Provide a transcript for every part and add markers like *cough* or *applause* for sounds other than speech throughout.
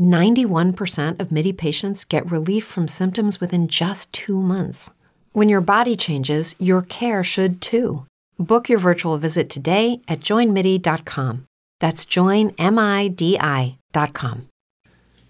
91% of MIDI patients get relief from symptoms within just two months. When your body changes, your care should too. Book your virtual visit today at joinmidi.com. That's joinmidi.com.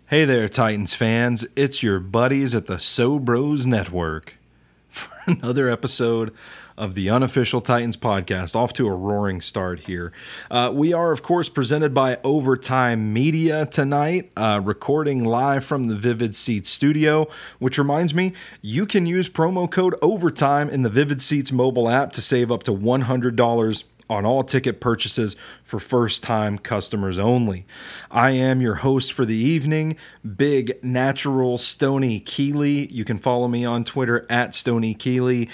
Hey there, Titans fans. It's your buddies at the So Bros Network *laughs* for another episode of the unofficial Titans podcast. Off to a roaring start here. Uh, we are, of course, presented by Overtime Media tonight, uh, recording live from the Vivid Seats studio. Which reminds me, you can use promo code Overtime in the Vivid Seats mobile app to save up to $100 on all ticket purchases for first time customers only. I am your host for the evening, Big Natural Stony Keeley. You can follow me on Twitter at Stony Keeley.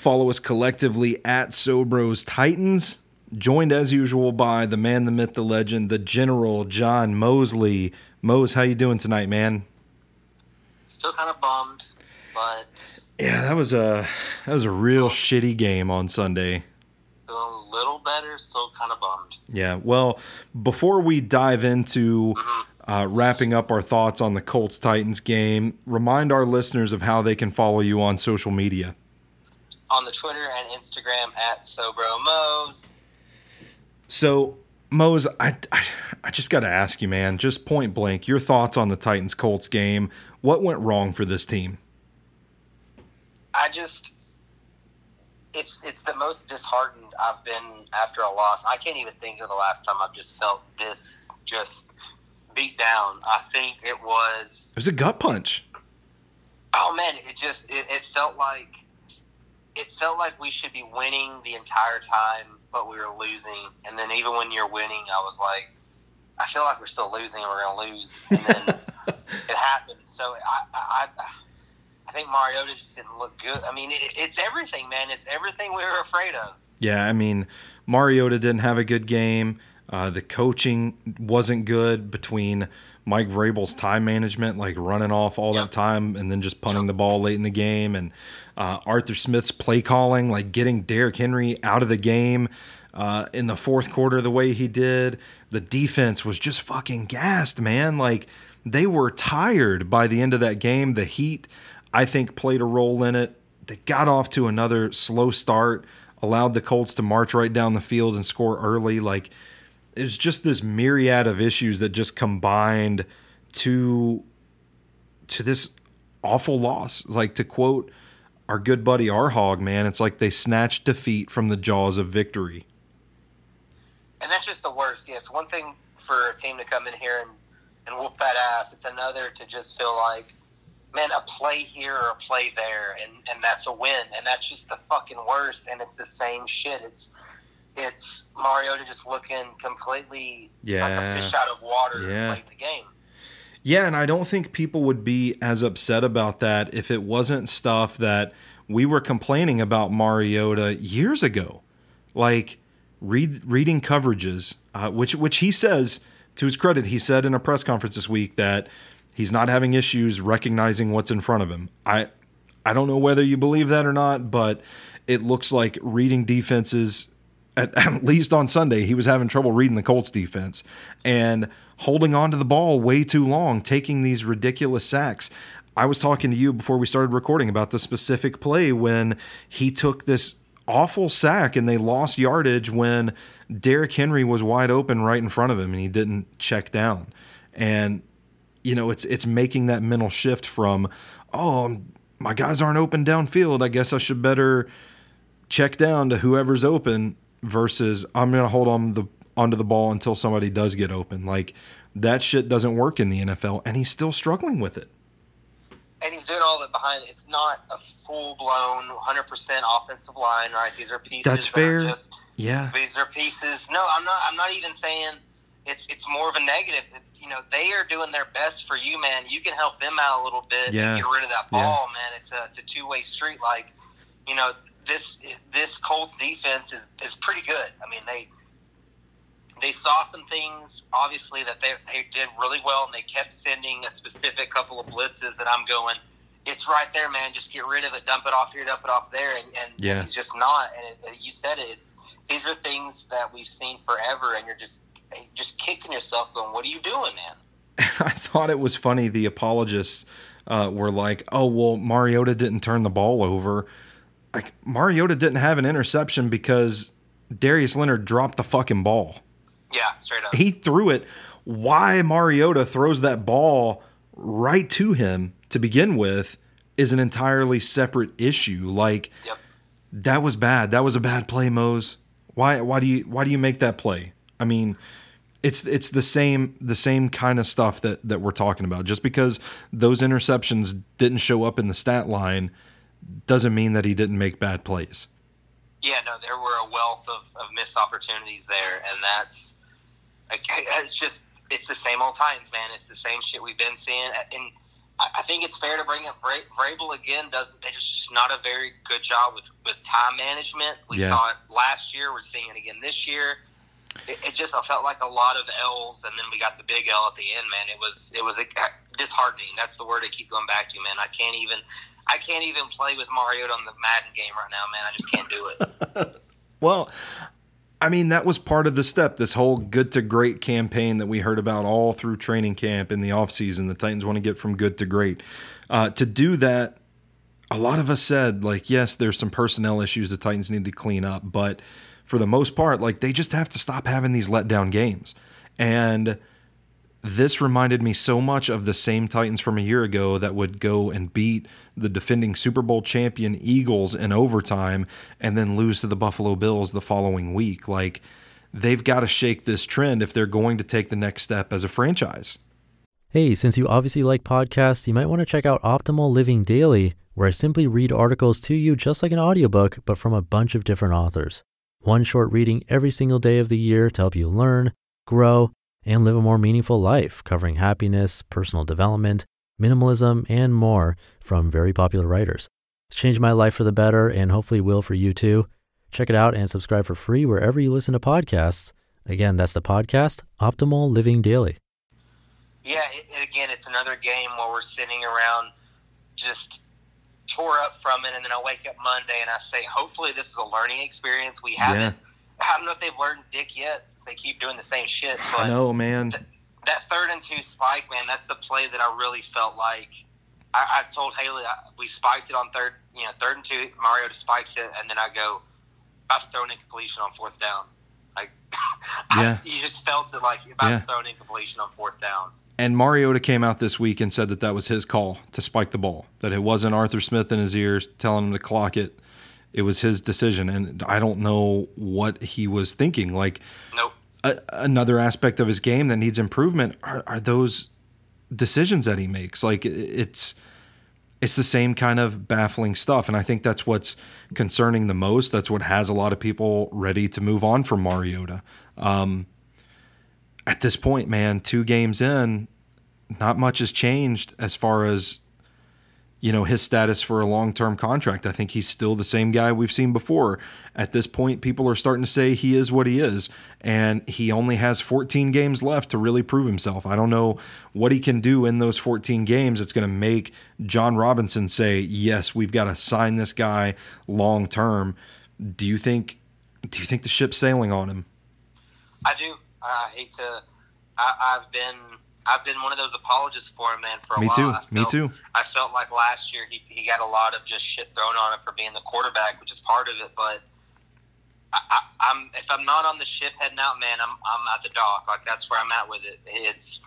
Follow us collectively at Sobros Titans. Joined as usual by the man, the myth, the legend, the General John Mosley. Mose, how you doing tonight, man? Still kind of bummed, but yeah, that was a that was a real shitty game on Sunday a little better, still kind of bummed. Yeah. Well, before we dive into mm-hmm. uh, wrapping up our thoughts on the Colts Titans game, remind our listeners of how they can follow you on social media. On the Twitter and Instagram at SoBroMose. So, Mose, I, I, I just got to ask you, man, just point blank, your thoughts on the Titans Colts game. What went wrong for this team? I just it's it's the most disheartened I've been after a loss. I can't even think of the last time I've just felt this just beat down. I think it was. It was a gut punch. Oh man, it just it, it felt like it felt like we should be winning the entire time, but we were losing. And then even when you're winning, I was like, I feel like we're still losing and we're going to lose. And then *laughs* it happened. So I, I, I I think Mariota just didn't look good. I mean, it, it's everything, man. It's everything we were afraid of. Yeah, I mean, Mariota didn't have a good game. Uh, the coaching wasn't good between Mike Vrabel's time management, like running off all yep. that time and then just punting yep. the ball late in the game, and uh, Arthur Smith's play calling, like getting Derrick Henry out of the game uh, in the fourth quarter the way he did. The defense was just fucking gassed, man. Like they were tired by the end of that game. The Heat I think played a role in it. They got off to another slow start, allowed the Colts to march right down the field and score early. Like it was just this myriad of issues that just combined to to this awful loss. Like to quote our good buddy R Hog, man, it's like they snatched defeat from the jaws of victory. And that's just the worst. Yeah, it's one thing for a team to come in here and, and whoop that ass. It's another to just feel like man, a play here or a play there, and, and that's a win. And that's just the fucking worst. And it's the same shit. It's it's Mariota just looking completely yeah. like a fish out of water yeah. late the game. Yeah, and I don't think people would be as upset about that if it wasn't stuff that we were complaining about Mariota years ago, like read, reading coverages, uh, which which he says to his credit, he said in a press conference this week that He's not having issues recognizing what's in front of him. I I don't know whether you believe that or not, but it looks like reading defenses at, at least on Sunday, he was having trouble reading the Colts defense. And holding on to the ball way too long, taking these ridiculous sacks. I was talking to you before we started recording about the specific play when he took this awful sack and they lost yardage when Derrick Henry was wide open right in front of him and he didn't check down. And you know, it's it's making that mental shift from, oh, my guys aren't open downfield. I guess I should better check down to whoever's open versus I'm going to hold on the onto the ball until somebody does get open. Like that shit doesn't work in the NFL and he's still struggling with it. And he's doing all that behind It's not a full blown 100% offensive line, right? These are pieces. That's fair. That just, yeah. These are pieces. No, I'm not. I'm not even saying it's it's more of a negative. You know, they are doing their best for you, man. You can help them out a little bit yeah. and get rid of that ball, yeah. man. It's a it's a two way street. Like, you know, this this Colts defense is is pretty good. I mean, they they saw some things obviously that they, they did really well and they kept sending a specific couple of blitzes that I'm going it's right there man. Just get rid of it. Dump it off here dump it off there. And, and yeah. he's just not. And it, you said it. It's these are things that we've seen forever and you're just just kicking yourself going what are you doing man? *laughs* I thought it was funny. The apologists uh, were like oh well Mariota didn't turn the ball over like Mariota didn't have an interception because Darius Leonard dropped the fucking ball yeah, straight up. He threw it. Why Mariota throws that ball right to him to begin with is an entirely separate issue. Like yep. that was bad. That was a bad play, Mose. Why why do you why do you make that play? I mean, it's it's the same the same kind of stuff that that we're talking about. Just because those interceptions didn't show up in the stat line doesn't mean that he didn't make bad plays. Yeah, no, there were a wealth of, of missed opportunities there, and that's like, it's just it's the same old times, man. It's the same shit we've been seeing, and I think it's fair to bring up Vrabel again. Doesn't they just not a very good job with with time management? We yeah. saw it last year. We're seeing it again this year. It, it, just I felt like a lot of L's, and then we got the big L at the end. Man, it was it was *laughs* disheartening. That's the word I keep going back to. Man, I can't even I can't even play with Mariota on the Madden game right now, man. I just can't do it. *laughs* well, I mean, that was part of the step, this whole good to great campaign that we heard about all through training camp in the offseason. The Titans want to get from good to great. Uh, to do that, a lot of us said, like, yes, there's some personnel issues the Titans need to clean up, but for the most part, like, they just have to stop having these letdown games. And this reminded me so much of the same Titans from a year ago that would go and beat the defending Super Bowl champion Eagles in overtime and then lose to the Buffalo Bills the following week. Like, they've got to shake this trend if they're going to take the next step as a franchise. Hey, since you obviously like podcasts, you might want to check out Optimal Living Daily, where I simply read articles to you just like an audiobook, but from a bunch of different authors. One short reading every single day of the year to help you learn, grow, and live a more meaningful life, covering happiness, personal development, minimalism, and more from very popular writers. It's changed my life for the better and hopefully will for you too. Check it out and subscribe for free wherever you listen to podcasts. Again, that's the podcast, Optimal Living Daily. Yeah, it, again, it's another game where we're sitting around just tore up from it, and then I wake up Monday and I say, hopefully, this is a learning experience. We haven't. Yeah I don't know if they've learned dick yet. they keep doing the same shit. But I know, man. Th- that third and two spike, man, that's the play that I really felt like. I, I told Haley I, we spiked it on third, you know, third and two. Mariota spikes it, and then I go, I've thrown incompletion on fourth down. Like, *laughs* yeah, I, you just felt it like about yeah. throwing incompletion on fourth down. And Mariota came out this week and said that that was his call to spike the ball. That it wasn't Arthur Smith in his ears telling him to clock it it was his decision, and I don't know what he was thinking. Like, nope. A, another aspect of his game that needs improvement are, are those decisions that he makes. Like, it's it's the same kind of baffling stuff, and I think that's what's concerning the most. That's what has a lot of people ready to move on from Mariota. Um, at this point, man, two games in, not much has changed as far as you know his status for a long-term contract. I think he's still the same guy we've seen before. At this point, people are starting to say he is what he is, and he only has 14 games left to really prove himself. I don't know what he can do in those 14 games. It's going to make Jon Robinson say, "Yes, we've got to sign this guy long term." Do you think? Do you think the ship's sailing on him? I do. I hate to I, I've been I've been one of those apologists for him, man, for a Me while. too. I Me too. I felt like last year he, he got a lot of just shit thrown on him for being the quarterback, which is part of it. But I, I, I'm if I'm not on the ship heading out, man, I'm I'm at the dock. Like that's where I'm at with it. It's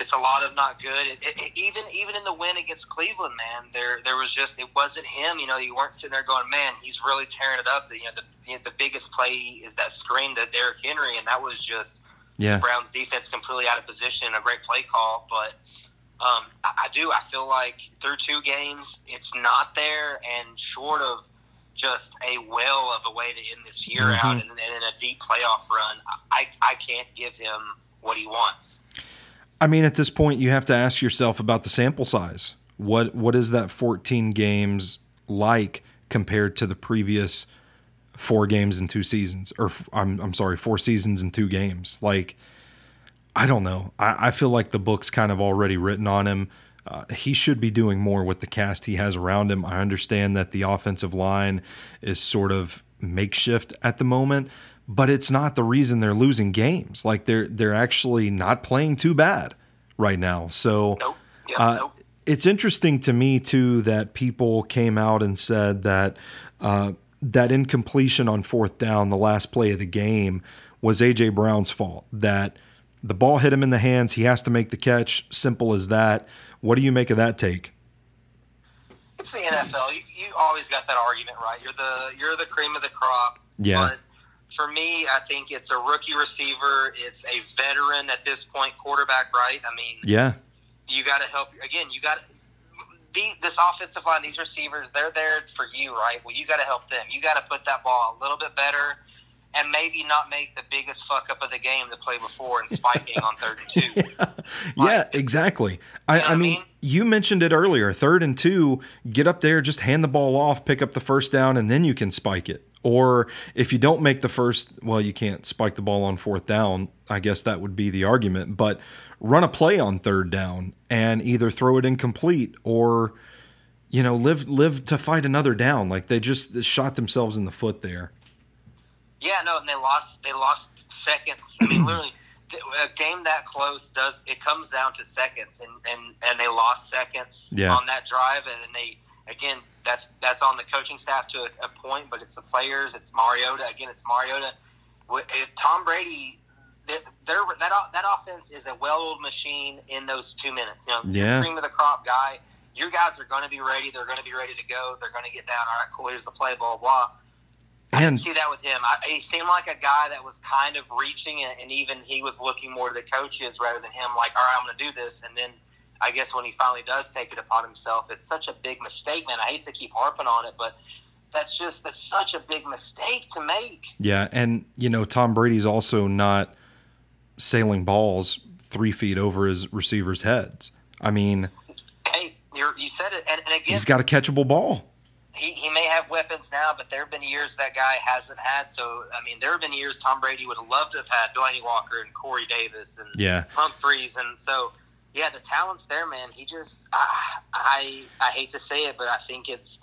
it's a lot of not good. It, it, even even in the win against Cleveland, man, there there was just it wasn't him. You know, you weren't sitting there going, man, he's really tearing it up. The, you know, the you know, the biggest play is that screen to Derrick Henry, and that was just Yeah. Browns defense completely out of position. A great play call, but um, I, I do. I feel like through two games, it's not there, and short of just a well of a way to end this year Mhm. out and, and in a deep playoff run, I I can't give him what he wants. I mean, at this point, you have to ask yourself about the sample size. What what is that 14 games like compared to the previous four games in two seasons? Or I'm I'm sorry, four seasons in two games. Like, I don't know. I, I feel like the book's kind of already written on him. Uh, he should be doing more with the cast he has around him. I understand that the offensive line is sort of makeshift at the moment, but it's not the reason they're losing games. Like they're they're actually not playing too bad right now. So Nope. Yeah, uh, nope. it's interesting to me too that people came out and said that uh, that incompletion on fourth down, the last play of the game, was AJ Brown's fault. That the ball hit him in the hands, he has to make the catch. Simple as that. What do you make of that take? It's the NFL. You, you always got that argument, right? You're the you're the cream of the crop. Yeah. But for me, I think it's a rookie receiver. It's a veteran at this point quarterback, right? I mean, Yeah, you got to help. Again, you got the, this offensive line, these receivers, they're there for you, right? Well, you got to help them. You got to put that ball a little bit better, and maybe not make the biggest fuck up of the game the play before and spiking on third and two. *laughs* yeah, exactly. I, You know I I mean, mean? you mentioned it earlier. Third and two, get up there, just hand the ball off, pick up the first down, and then you can spike it. Or if you don't make the first, well, you can't spike the ball on fourth down. I guess that would be the argument. But run a play on third down and either throw it incomplete or, you know, live live to fight another down. Like they just shot themselves in the foot there. Yeah, no, and they lost. They lost seconds. I mean, literally, a game that close does it comes down to seconds, and and and they lost seconds Yeah. on that drive, and then they again that's that's on the coaching staff to a, a point, but it's the players. It's Mariota again. It's Mariota. If Tom Brady. th- They're, that that offense is a well-oiled machine in those two minutes. You know, Yeah. cream of the crop guy. Your guys are going to be ready. They're going to be ready to go. They're going to get down. All right, cool. Here's the play. Blah blah. I didn't see that with him. I, he seemed like a guy that was kind of reaching, and, and even he was looking more to the coaches rather than him. Like, all right, I'm going to do this, and then I guess when he finally does take it upon himself, it's such a big mistake, man. I hate to keep harping on it, but that's just that's such a big mistake to make. Yeah, and you know Tom Brady's also not sailing balls three feet over his receivers' heads. I mean, Hey, you're, you said it, and, and again, he's got a catchable ball. He, he may have weapons now, but there have been years that guy hasn't had. So, I mean, there have been years Tom Brady would have loved to have had Delanie Walker and Corey Davis and Yeah, Humphries, and so yeah, the talent's there, man. He just I I, I hate to say it, but I think it's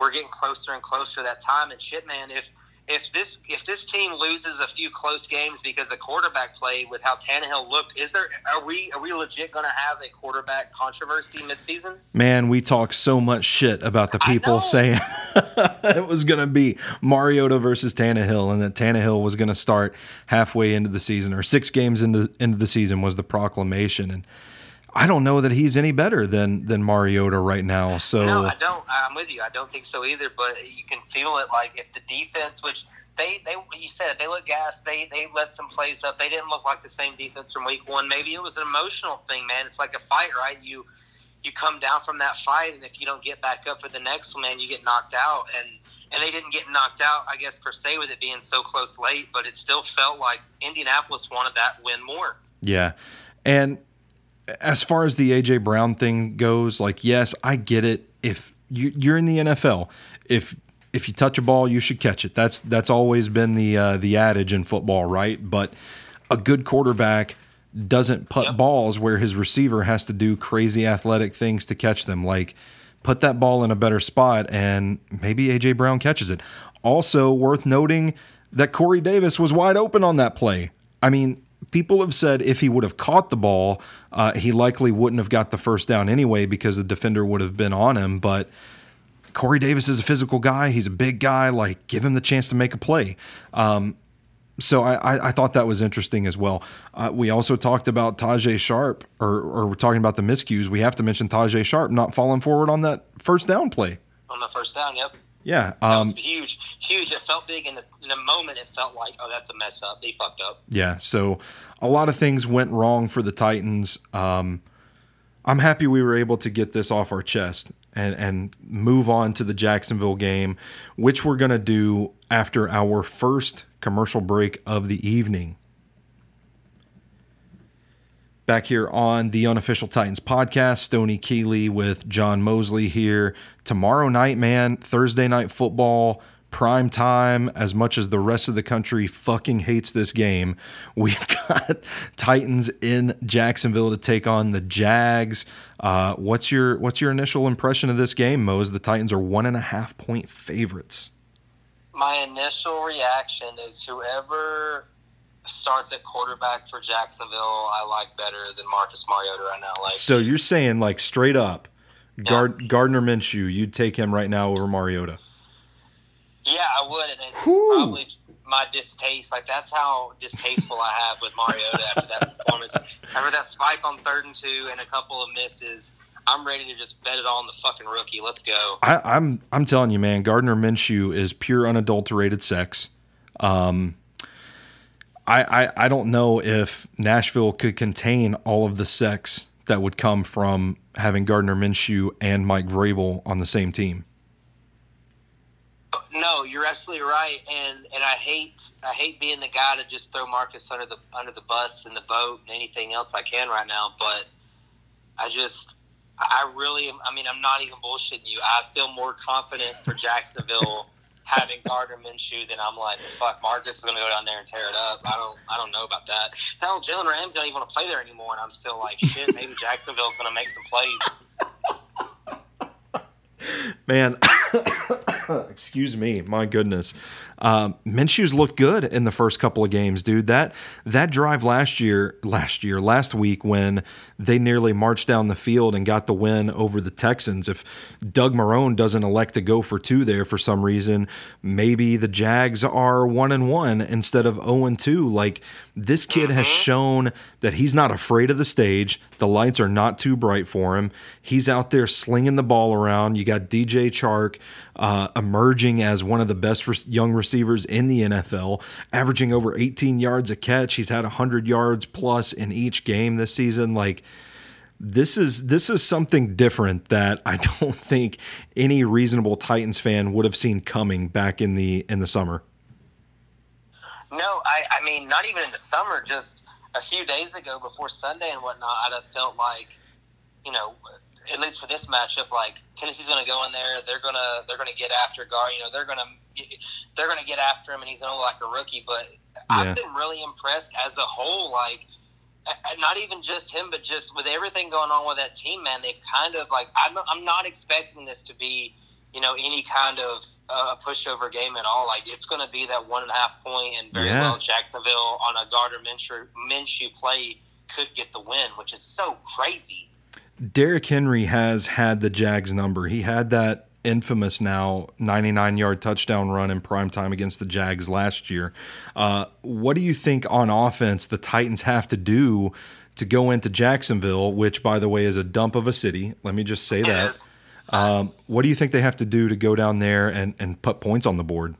we're getting closer and closer to that time. And shit, man, if if this if this team loses a few close games because of quarterback play with how Tannehill looked, is there are we are we legit going to have a quarterback controversy midseason? man, we talk so much shit about the people saying *laughs* it was going to be Mariota versus Tannehill, and that Tannehill was going to start halfway into the season or six games into into the season was the proclamation, and I don't know that he's any better than than Mariota right now. So No, I don't. I'm with you. I don't think so either. But you can feel it. Like if the defense, which they they you said they look gassed. They they let some plays up. They didn't look like the same defense from week one. Maybe it was an emotional thing, man. It's like a fight, right? You you come down from that fight, and if you don't get back up for the next one, man, you get knocked out. And and they didn't get knocked out, I guess per se, with it being so close late. But it still felt like Indianapolis wanted that win more. Yeah. And as far as the AJ Brown thing goes, like yes, I get it. If you, you're in the NFL, if if you touch a ball, you should catch it. That's that's always been the uh, the adage in football, right? But a good quarterback doesn't put Yep. balls where his receiver has to do crazy athletic things to catch them. Like put that ball in a better spot, and maybe AJ Brown catches it. Also worth noting that Corey Davis was wide open on that play. I mean, people have said if he would have caught the ball, uh, he likely wouldn't have got the first down anyway because the defender would have been on him. But Corey Davis is a physical guy. He's a big guy. Like, give him the chance to make a play. Um, so I, I, thought that was interesting as well. Uh, we also talked about Tajaé Sharpe, or, or we're talking about the miscues. We have to mention Tajaé Sharpe not falling forward on that first down play. On the first down, yep. Yeah, um, huge, huge. It felt big in the in the moment. It felt like, oh, that's a mess up. They fucked up. Yeah, so a lot of things went wrong for the Titans. Um, I'm happy we were able to get this off our chest and and move on to the Jacksonville game, which we're gonna do after our first commercial break of the evening. Back here on the Unofficial Titans podcast, Stony Keeley with John Mosley here. Tomorrow night, man, Thursday night football, prime time, as much as the rest of the country fucking hates this game. *laughs* We've got Titans in Jacksonville to take on the Jags. Uh, what's your what's your initial impression of this game, Mose? The Titans are one and a half point favorites. My initial reaction is whoever starts at quarterback for Jacksonville, I like better than Marcus Mariota right now. Like, so you're saying like straight up, Gard- yeah. Gardner Minshew, you'd take him right now over Mariota? Yeah, I would, and it's Whew. probably my distaste. Like that's how distasteful I have with Mariota after that performance. After that spike on third and two and a couple of misses. I'm ready to just bet it all on the fucking rookie. Let's go. I, am I'm, I'm telling you, man. Gardner Minshew is pure unadulterated sex. Um, I, I, I don't know if Nashville could contain all of the sex that would come from having Gardner Minshew and Mike Vrabel on the same team. No, you're absolutely right, and and I hate I hate being the guy to just throw Marcus under the under the bus and the boat and anything else I can right now, but I just I really I mean I'm not even bullshitting you. I feel more confident for Jacksonville having Gardner Minshew, then I'm like, fuck, Marcus is going to go down there and tear it up. I don't, I don't know about that. Hell, Jalen Ramsey don't even want to play there anymore, and I'm still like, shit, maybe *laughs* Jacksonville's going to make some plays. Man, *coughs* excuse me, my goodness. Um, Minshew's looked good in the first couple of games, dude. That that drive last year, last year, last week when they nearly marched down the field and got the win over the Texans. If Doug Marrone doesn't elect to go for two there for some reason, maybe the Jags are one and one instead of zero and two. Like this kid has mm-hmm. shown that he's not afraid of the stage. The lights are not too bright for him. He's out there slinging the ball around. You got DJ Chark uh, emerging as one of the best re- young receivers in the NFL, averaging over 18 yards a catch. He's had 100 yards plus in each game this season. Like this is this is something different that I *laughs* don't think any reasonable Titans fan would have seen coming back in the in the summer. No, I, I mean, not even in the summer. Just a few days ago, before Sunday and whatnot, I'd have felt like, you know, at least for this matchup, like Tennessee's going to go in there. They're gonna they're gonna get after Gar. You know, they're gonna they're gonna get after him, and he's look like a rookie. But yeah. I've been really impressed as a whole. Like, not even just him, but just with everything going on with that team, man. They've kind of like I'm I'm not expecting this to be you know any kind of uh, pushover game at all. Like it's going to be that one and a half point, and very yeah. well Jacksonville on a Gardner Minshew, Minshew play could get the win, which is so crazy. Derrick Henry has had the Jags number. He had that infamous now 99 yard touchdown run in prime time against the Jags last year. Uh, what do you think on offense the Titans have to do to go into Jacksonville, which, by the way, is a dump of a city? Let me just say it that. Um, what do you think they have to do to go down there and, and put points on the board?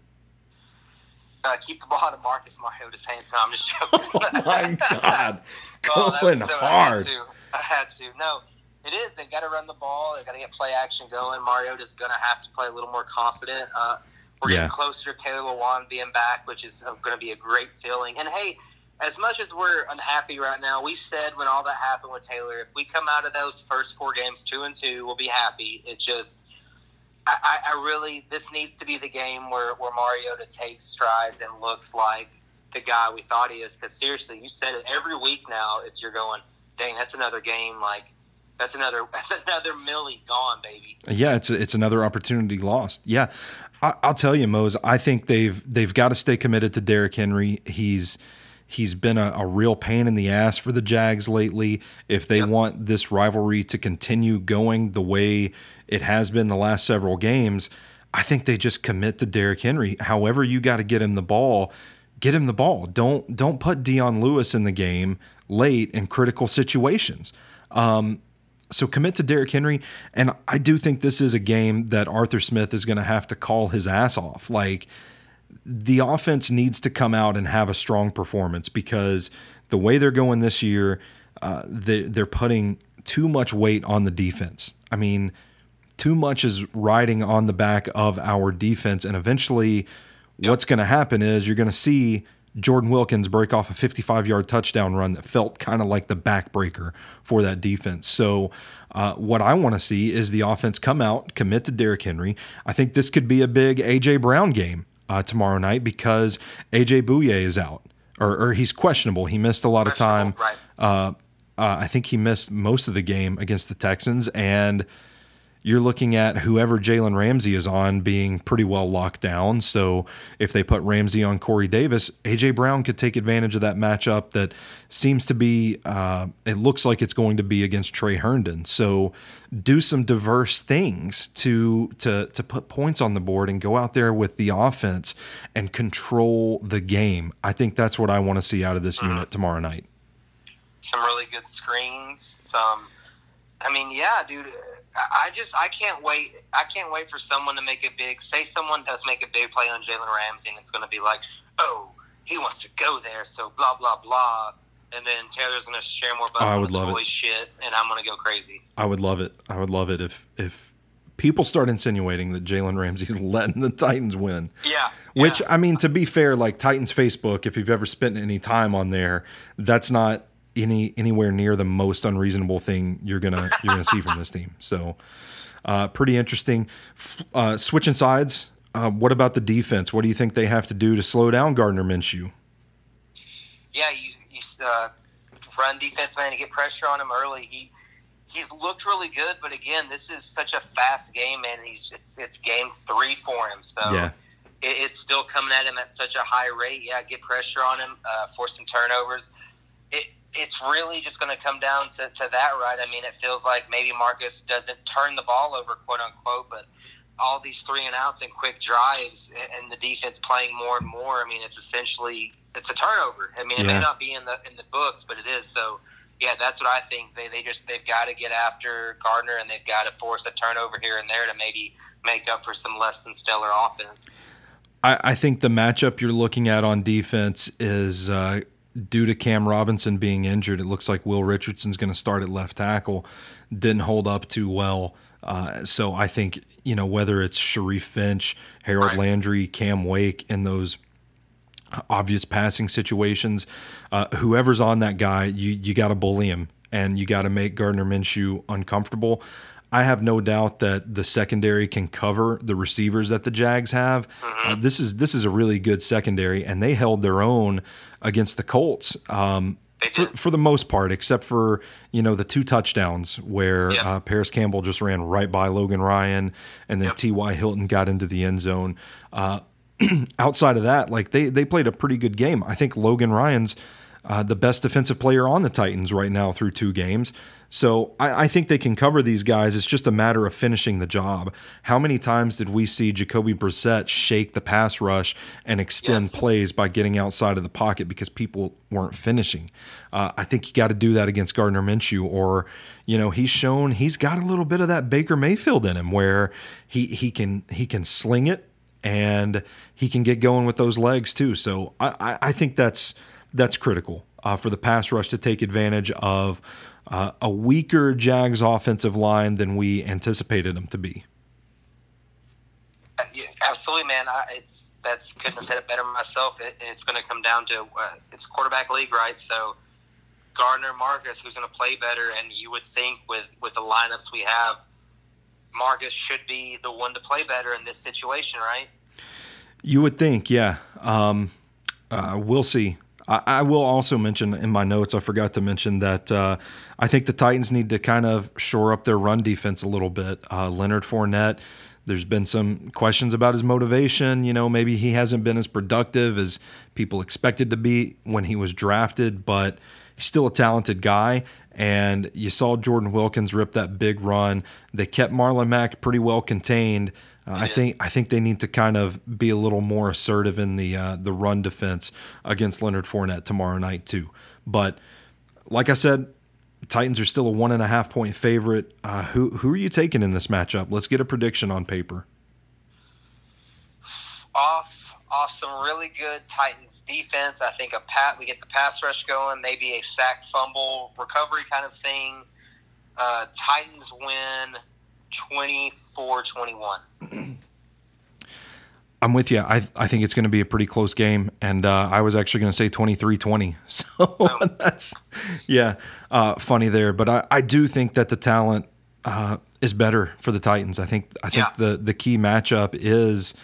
Uh, keep the ball out of Marcus Mariota's hands. No, I'm just joking. *laughs* oh my God, *laughs* oh, going so, hard. I had, to. I had to. No, it is. They've got to run the ball. They've got to get play action going. Mario Mariota's going to have to play a little more confident. Uh, we're yeah. getting closer to Taylor Lewan being back, which is going to be a great feeling. And hey, as much as we're unhappy right now, we said when all that happened with Taylor, if we come out of those first four games two and two, we'll be happy. It just, I, I really, this needs to be the game where, where Mariota takes strides and looks like the guy we thought he is. Because seriously, you said it every week now. It's you're going, dang, that's another game. Like that's another *laughs* that's another millie gone, baby. Yeah, it's a, it's another opportunity lost. Yeah, I, will tell you, Mose. I think they've they've got to stay committed to Derrick Henry. He's He's been a, a real pain in the ass for the Jags lately. If they Yep. want this rivalry to continue going the way it has been the last several games, I think they just commit to Derrick Henry. However, you got to get him the ball, get him the ball. Don't don't put Dion Lewis in the game late in critical situations. Um, so commit to Derrick Henry, and I do think this is a game that Arthur Smith is going to have to call his ass off. Like the offense needs to come out and have a strong performance because the way they're going this year, uh, they, they're putting too much weight on the defense. I mean, too much is riding on the back of our defense, and eventually, what's going to happen is you're going to see Jordan Wilkins break off a 55 yard touchdown run that felt kind of like the backbreaker for that defense. So, uh, what I want to see is the offense come out, commit to Derrick Henry. I think this could be a big A.J. Brown game uh, tomorrow night because A.J. Bouye is out, or, or he's questionable. He missed a lot of time. Right. Uh, uh, I think he missed most of the game against the Texans, and you're looking at whoever Jalen Ramsey is on being pretty well locked down. So if they put Ramsey on Corey Davis, AJ Brown could take advantage of that matchup that seems to be, uh, it looks like it's going to be against Tre Herndon. So do some diverse things to to to put points on the board and go out there with the offense and control the game. I think that's what I want to see out of this unit tomorrow night. some really good screens. Some, I mean, yeah, dude. I just I can't wait. I can't wait for someone to make a big. Say someone does make a big play on Jalen Ramsey, and it's going to be like, oh, he wants to go there, so blah blah blah. And then Taylor's going to share more Oh, I would love it. shit, and I'm going to go crazy. I would love it. I would love it if if people start insinuating that Jalen Ramsey's *laughs* letting the Titans win. Yeah. Which yeah. I mean, to be fair, like Titans Facebook, if you've ever spent any time on there, that's not any anywhere near the most unreasonable thing you're gonna you're gonna see from this team. So, uh, pretty interesting. Uh, switching sides. Uh, what about the defense? What do you think they have to do to slow down Gardner Minshew? yeah, you, you uh, run defense man to get pressure on him early. He he's looked really good, but again, this is such a fast game, man. He's it's it's game three for him, so Yeah. it, it's still coming at him at such a high rate. Yeah, get pressure on him, uh, force some turnovers. It it's really just going to come down to, to that, right? I mean, it feels like maybe Marcus doesn't turn the ball over, quote unquote, but all these three and outs and quick drives and the defense playing more and more. I mean, it's essentially it's a turnover. I mean, it Yeah. may not be in the in the books, but it is. So, yeah, that's what I think. They they just they've got to get after Gardner and they've got to force a turnover here and there to maybe make up for some less than stellar offense. I, I think the matchup you're looking at on defense is uh, due to Cam Robinson being injured. It looks like Will Richardson's going to start at left tackle. Didn't hold up too well. Uh, so I think you know whether it's Sharif Finch, Harold Right. Landry, Cam Wake in those obvious passing situations, uh, whoever's on that guy, you you got to bully him and you got to make Gardner Minshew uncomfortable. I have no doubt that the secondary can cover the receivers that the Jags have. Uh, this is this is a really good secondary, and they held their own against the Colts. Um, for, for the most part, except for you know the two touchdowns where Yep. uh, Parris Campbell just ran right by Logan Ryan, and then Yep. T.Y. Hilton got into the end zone. Uh, *clears throat* outside of that, like they they played a pretty good game. I think Logan Ryan's uh, the best defensive player on the Titans right now through two games. So I, I think they can cover these guys. It's just a matter of finishing the job. How many times did we see Jacoby Brissett shake the pass rush and extend Yes. plays by getting outside of the pocket because people weren't finishing? Uh, I think you got to do that against Gardner Minshew, or you know he's shown he's got a little bit of that Baker Mayfield in him, where he he can he can sling it and he can get going with those legs too. So I, I, I think that's that's critical uh, for the pass rush to take advantage of uh, a weaker Jags offensive line than we anticipated them to be. Uh, yeah, absolutely, man. I, it's that's couldn't have said it better myself. It, it's going to come down to uh, it's quarterback league, right? So Gardner, Marcus, who's going to play better, and you would think with with the lineups we have, Marcus should be the one to play better in this situation, right? You would think, yeah. Um, uh, we'll see. I, will also mention in my notes, I forgot to mention that uh, I think the Titans need to kind of shore up their run defense a little bit. Uh, Leonard Fournette, There's been some questions about his motivation. You know, maybe he hasn't been as productive as people expected to be when he was drafted, but he's still a talented guy. And you saw Jordan Wilkins rip that big run. They kept Marlon Mack pretty well contained. Uh, I think I think they need to kind of be a little more assertive in the uh, the run defense against Leonard Fournette tomorrow night too. But like I said, Titans are still a one and a half point favorite. Uh, who who are you taking in this matchup? Let's get a prediction on paper. Off off some really good Titans defense. I think a pat we get the pass rush going, maybe a sack fumble recovery kind of thing. Uh, Titans win 24-21. *clears throat* I'm with you. I I think it's going to be a pretty close game, and uh, I was actually going to say 23-20. *laughs* So oh. *laughs* that's yeah, uh, funny there. But I, I do think that the talent uh, is better for the Titans. I think I think yeah. the the key matchup is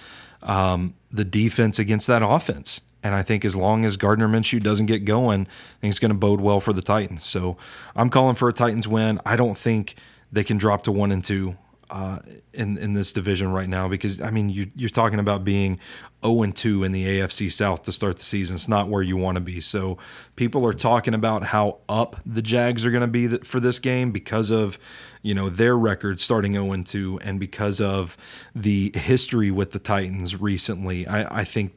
um, the defense against that offense. And I think as long as Gardner Minshew doesn't get going, I think it's going to bode well for the Titans. So I'm calling for a Titans win. I don't think they can drop to one and two uh, in in this division right now because I mean you you're talking about being 0 and 2 in the AFC South to start the season. It's not where you want to be. So people are talking about how up the Jags are going to be for this game because of you know their record starting 0 and 2 and because of the history with the Titans recently. I, I think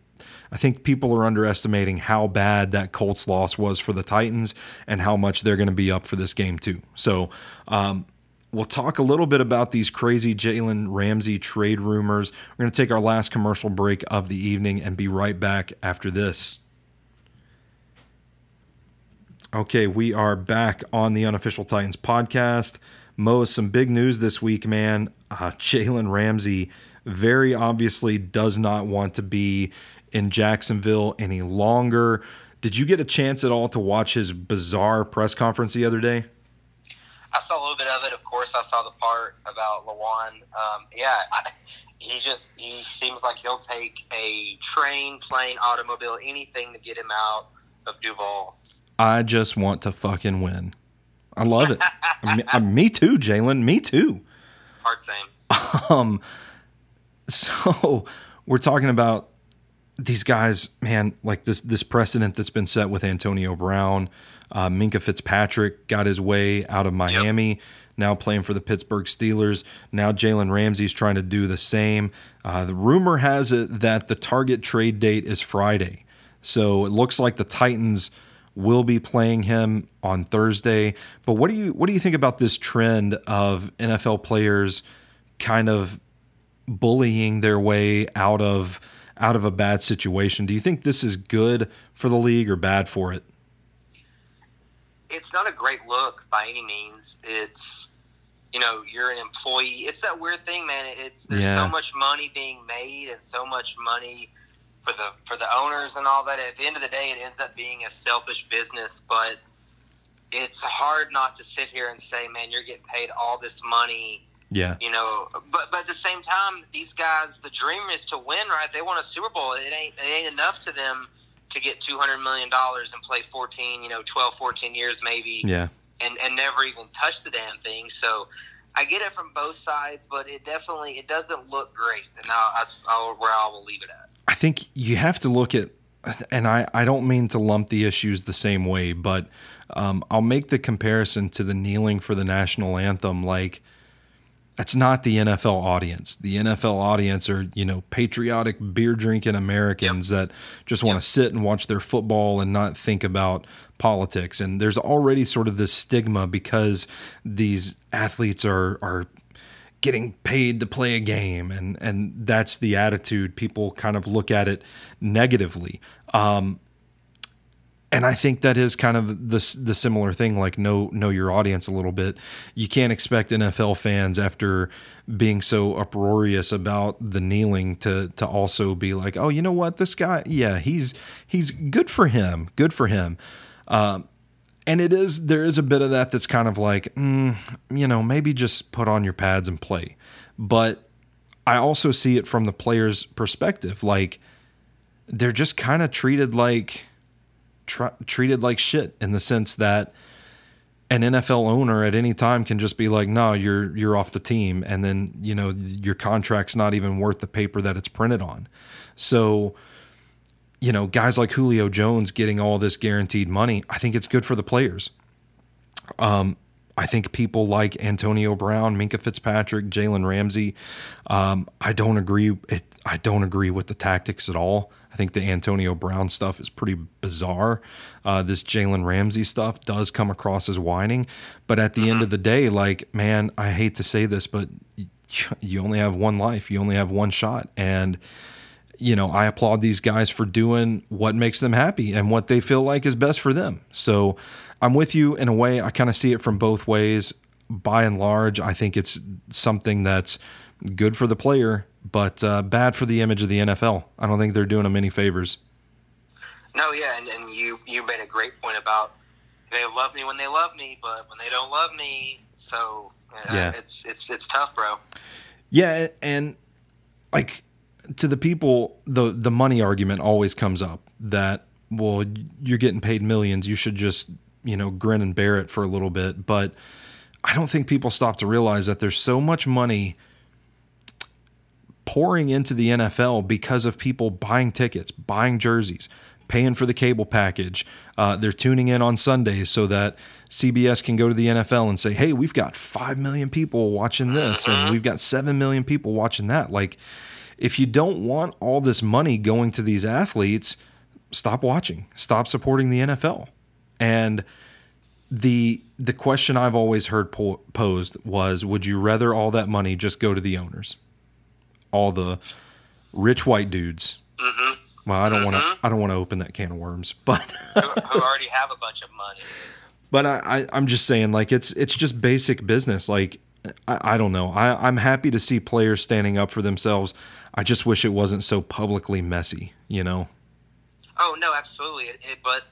I think people are underestimating how bad that Colts loss was for the Titans and how much they're going to be up for this game too. So um, We'll talk a little bit about these crazy Jalen Ramsey trade rumors. We're going to take our last commercial break of the evening and be right back after this. Okay, we are back on the Unofficial Titans podcast. Mo, some big news this week, man. Uh, Jalen Ramsey very obviously does not want to be in Jacksonville any longer. Did you get a chance at all to watch his bizarre press conference the other day? I saw a little bit of it. Course, I saw the part about Lewan. Um, yeah, I, he just he seems like he'll take a train, plane, automobile, anything to get him out of Duval. I just want to fucking win. I love it. me, uh, me, too, Jalen. Me too. Hard same. Um, so we're talking about these guys, man. Like this this precedent that's been set with Antonio Brown. Uh, Minkah Fitzpatrick got his way out of Miami. Yep. Now playing for the Pittsburgh Steelers. Now Jalen Ramsey's trying to do the same. Uh, the rumor has it that the target trade date is Friday. So it looks like the Titans will be playing him on Thursday. But what do you what do you think about this trend of NFL players kind of bullying their way out of out of a bad situation? Do you think this is good for the league or bad for it? It's not a great look by any means. It's you know you're an employee. It's that weird thing, man. It's there's yeah. so much money being made and so much money for the for the owners and all that. At the end of the day, it ends up being a selfish business, but it's hard not to sit here and say, man, you're getting paid all this money. Yeah. You know, but but at the same time, these guys, the dream is to win, right? They want a Super Bowl. It ain't it ain't enough to them to get $200 million and play 14, you know, 12, 14 years maybe. Yeah. And, and never even touch the damn thing. So I get it from both sides, but it definitely, it doesn't look great. And that's where I will leave it at. I think you have to look at, and I, I don't mean to lump the issues the same way, but um, I'll make the comparison to the kneeling for the national anthem. Like, that's not the NFL audience. The NFL audience are, you know, patriotic beer drinking Americans yep. that just want to yep. sit and watch their football and not think about politics. And there's already sort of this stigma because these athletes are are getting paid to play a game and and that's the attitude people kind of look at it negatively. Um, and I think that is kind of the the similar thing. Like know know your audience a little bit. You can't expect NFL fans after being so uproarious about the kneeling to to also be like, oh, you know what, this guy, yeah, he's he's good for him, good for him. Um, and it is there is a bit of that that's kind of like, mm, you know, maybe just put on your pads and play. But I also see it from the player's perspective, like they're just kind of treated like treated like shit in the sense that an NFL owner at any time can just be like, "No, you're you're off the team," and then you know your contract's not even worth the paper that it's printed on. So, you know, guys like Julio Jones getting all this guaranteed money, I think it's good for the players. Um, I think people like Antonio Brown, Minkah Fitzpatrick, Jalen Ramsey. Um, I don't agree. It, I don't agree with the tactics at all. I think the Antonio Brown stuff is pretty bizarre. Uh, this Jalen Ramsey stuff does come across as whining, but at the end of the day, like, man, I hate to say this, but *laughs* you only have one life, you only have one shot, and you know, I applaud these guys for doing what makes them happy and what they feel like is best for them. So I'm with you in a way. I kind of see it from both ways. By and large, I think it's something that's good for the player, but uh, bad for the image of the NFL. I don't think they're doing them any favors. No, yeah, and, and you you made a great point about they love me when they love me, but when they don't love me, so uh, yeah, it's it's it's tough, bro. Yeah, and like to the people, the the money argument always comes up that well, you're getting paid millions, you should just you know grin and bear it for a little bit, but I don't think people stop to realize that there's so much money pouring into the NFL because of people buying tickets, buying jerseys, paying for the cable package. Uh, they're tuning in on Sundays so that CBS can go to the NFL and say, hey, we've got 5 million people watching this and we've got 7 million people watching that. Like, if you don't want all this money going to these athletes, stop watching, stop supporting the NFL. And the the question I've always heard po- posed was, would you rather all that money just go to the owners? all the rich white dudes. Mm-hmm. Well, I don't mm-hmm. want to. I don't want to open that can of worms, *laughs* but who, who, already have a bunch of money. But I, I, am just saying, like it's it's just basic business. Like I, I don't know. I, I'm happy to see players standing up for themselves. I just wish it wasn't so publicly messy. You know. Oh no, absolutely. It, it, but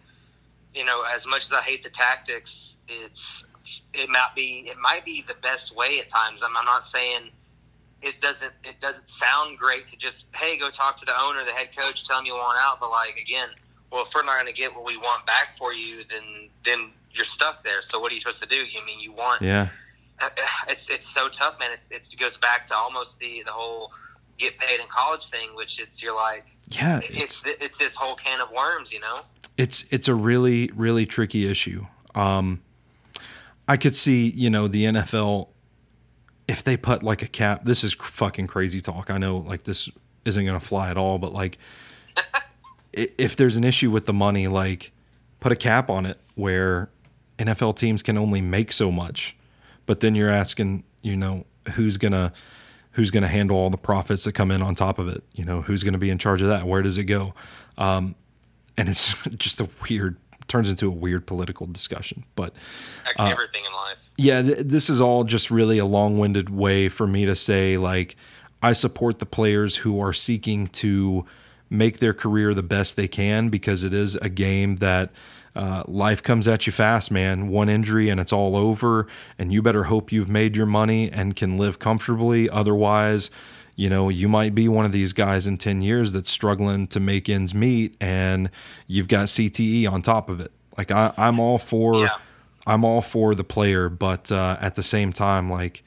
you know, as much as I hate the tactics, it's it might be it might be the best way at times. I'm, I'm not saying it doesn't it doesn't sound great to just hey go talk to the owner, the head coach, tell him you want out. But like again, well, if we're not going to get what we want back for you, then then you're stuck there. So what are you supposed to do? You mean you want? Yeah. Uh, it's it's so tough, man. It's, it's it goes back to almost the the whole get paid in college thing, which it's you're like yeah, it's it's, it's this whole can of worms, you know. It's it's a really really tricky issue. Um, I could see you know the NFL if they put like a cap, this is fucking crazy talk. I know like this isn't going to fly at all, but like *laughs* if there's an issue with the money, like put a cap on it where NFL teams can only make so much. But then you're asking, you know, who's going to who's going to handle all the profits that come in on top of it? You know, who's going to be in charge of that? Where does it go? Um, and it's *laughs* just a weird turns into a weird political discussion. But uh, everything in life. Yeah, th- this is all just really a long-winded way for me to say like I support the players who are seeking to make their career the best they can because it is a game that uh, life comes at you fast, man. One injury and it's all over, and you better hope you've made your money and can live comfortably. Otherwise, you know, you might be one of these guys in 10 years that's struggling to make ends meet and you've got CTE on top of it. Like I, am all for, yeah. I'm all for the player, but uh, at the same time, like,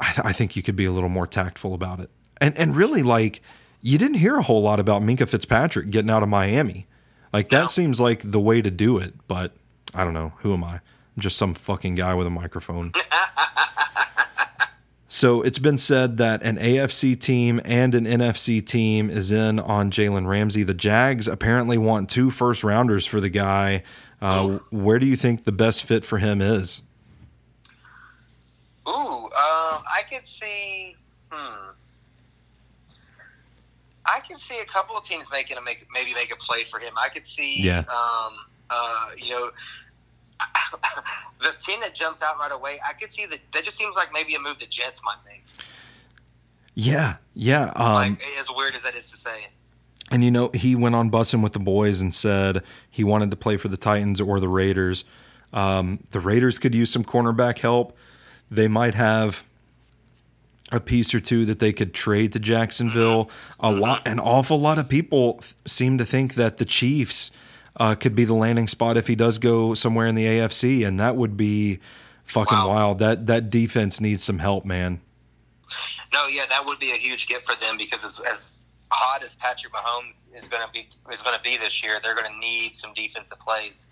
I, th- I think you could be a little more tactful about it. And, and really like, you didn't hear a whole lot about Minkah Fitzpatrick getting out of Miami. Like that no. seems like the way to do it, but I don't know. Who am I? I'm just some fucking guy with a microphone. *laughs* So it's been said that an AFC team and an NFC team is in on Jalen Ramsey. The Jags apparently want two first rounders for the guy. Uh, where do you think the best fit for him is? Ooh, uh, I could see. Hmm. I can see a couple of teams making a make maybe make a play for him. I could see. Yeah. Um, uh, you know, *laughs* the team that jumps out right away, I could see that. That just seems like maybe a move the Jets might make. Yeah, yeah. Um, like, as weird as that is to say. And you know, he went on bussing with the boys and said he wanted to play for the Titans or the Raiders. Um, the Raiders could use some cornerback help. They might have a piece or two that they could trade to Jacksonville. A lot, an awful lot of people seem to think that the Chiefs uh, could be the landing spot if he does go somewhere in the AFC, and that would be fucking Wow. wild. That that defense needs some help, man. No, yeah, that would be a huge gift for them because as, as hot as Patrick Mahomes is going to be is going to be this year, they're going to need some defensive plays.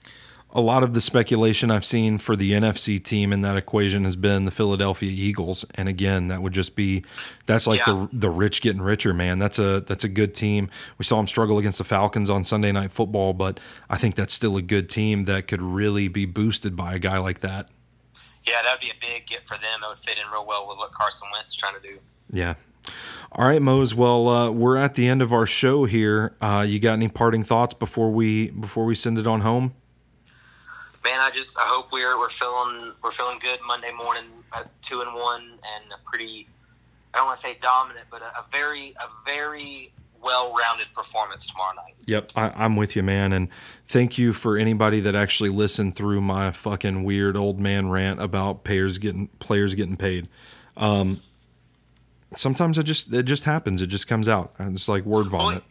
A lot of the speculation I've seen for the NFC team in that equation has been the Philadelphia Eagles, and again, that would just be that's like Yeah. the the rich getting richer, man. That's a that's a good team. We saw them struggle against the Falcons on Sunday Night Football, but I think that's still a good team that could really be boosted by a guy like that. Yeah, that would be a big get for them. It would fit in real well with what Carson Wentz is trying to do. Yeah. All right, Mose. Well, uh, we're at the end of our show here. Uh, you got any parting thoughts before we before we send it on home? Man, I just I hope we're we're feeling we're feeling good Monday morning at two and one and a pretty I don't want to say dominant, but a, a very a very well rounded performance tomorrow night. Yep, I, I'm with you, man. And thank you for anybody that actually listened through my fucking weird old man rant about players getting players getting paid. Um, sometimes it just it just happens. It just comes out. It's like word Well, vomit.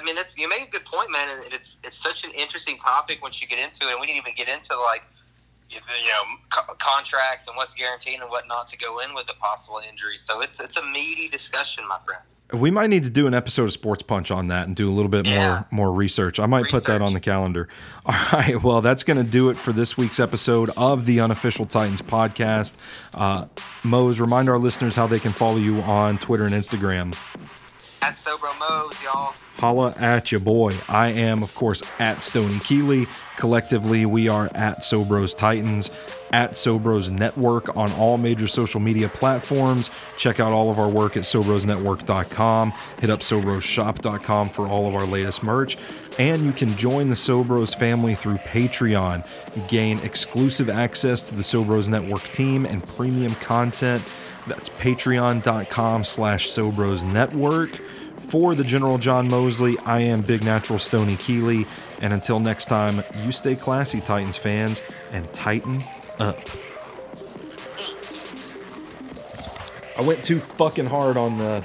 I mean, that's you make a good point, man. And it's it's such an interesting topic once you get into it. And we didn't even get into like you know co- contracts and what's guaranteed and what not to go in with the possible injuries. So it's it's a meaty discussion, my friend. We might need to do an episode of Sports Punch on that and do a little bit Yeah. more more research. I might put that on the calendar. *laughs* All right. Well, that's going to do it for this week's episode of the Unofficial Titans podcast. Uh, Mose, remind our listeners how they can follow you on Twitter and Instagram. At Sobro y'all. Holla at your boy. I am, of course, at Stony Keeley. Collectively, we are at Sobros Titans, at Sobros Network on all major social media platforms. Check out all of our work at SobrosNetwork.com. Hit up SobrosShop.com for all of our latest merch. And you can join the Sobros family through Patreon. Gain exclusive access to the Sobros Network team and premium content. That's patreon.com slash Sobros Network. For the General John Mosley, I am Big Natural Stony Keeley. And until next time, you stay classy, Titans fans, and tighten up. I went too fucking hard on the.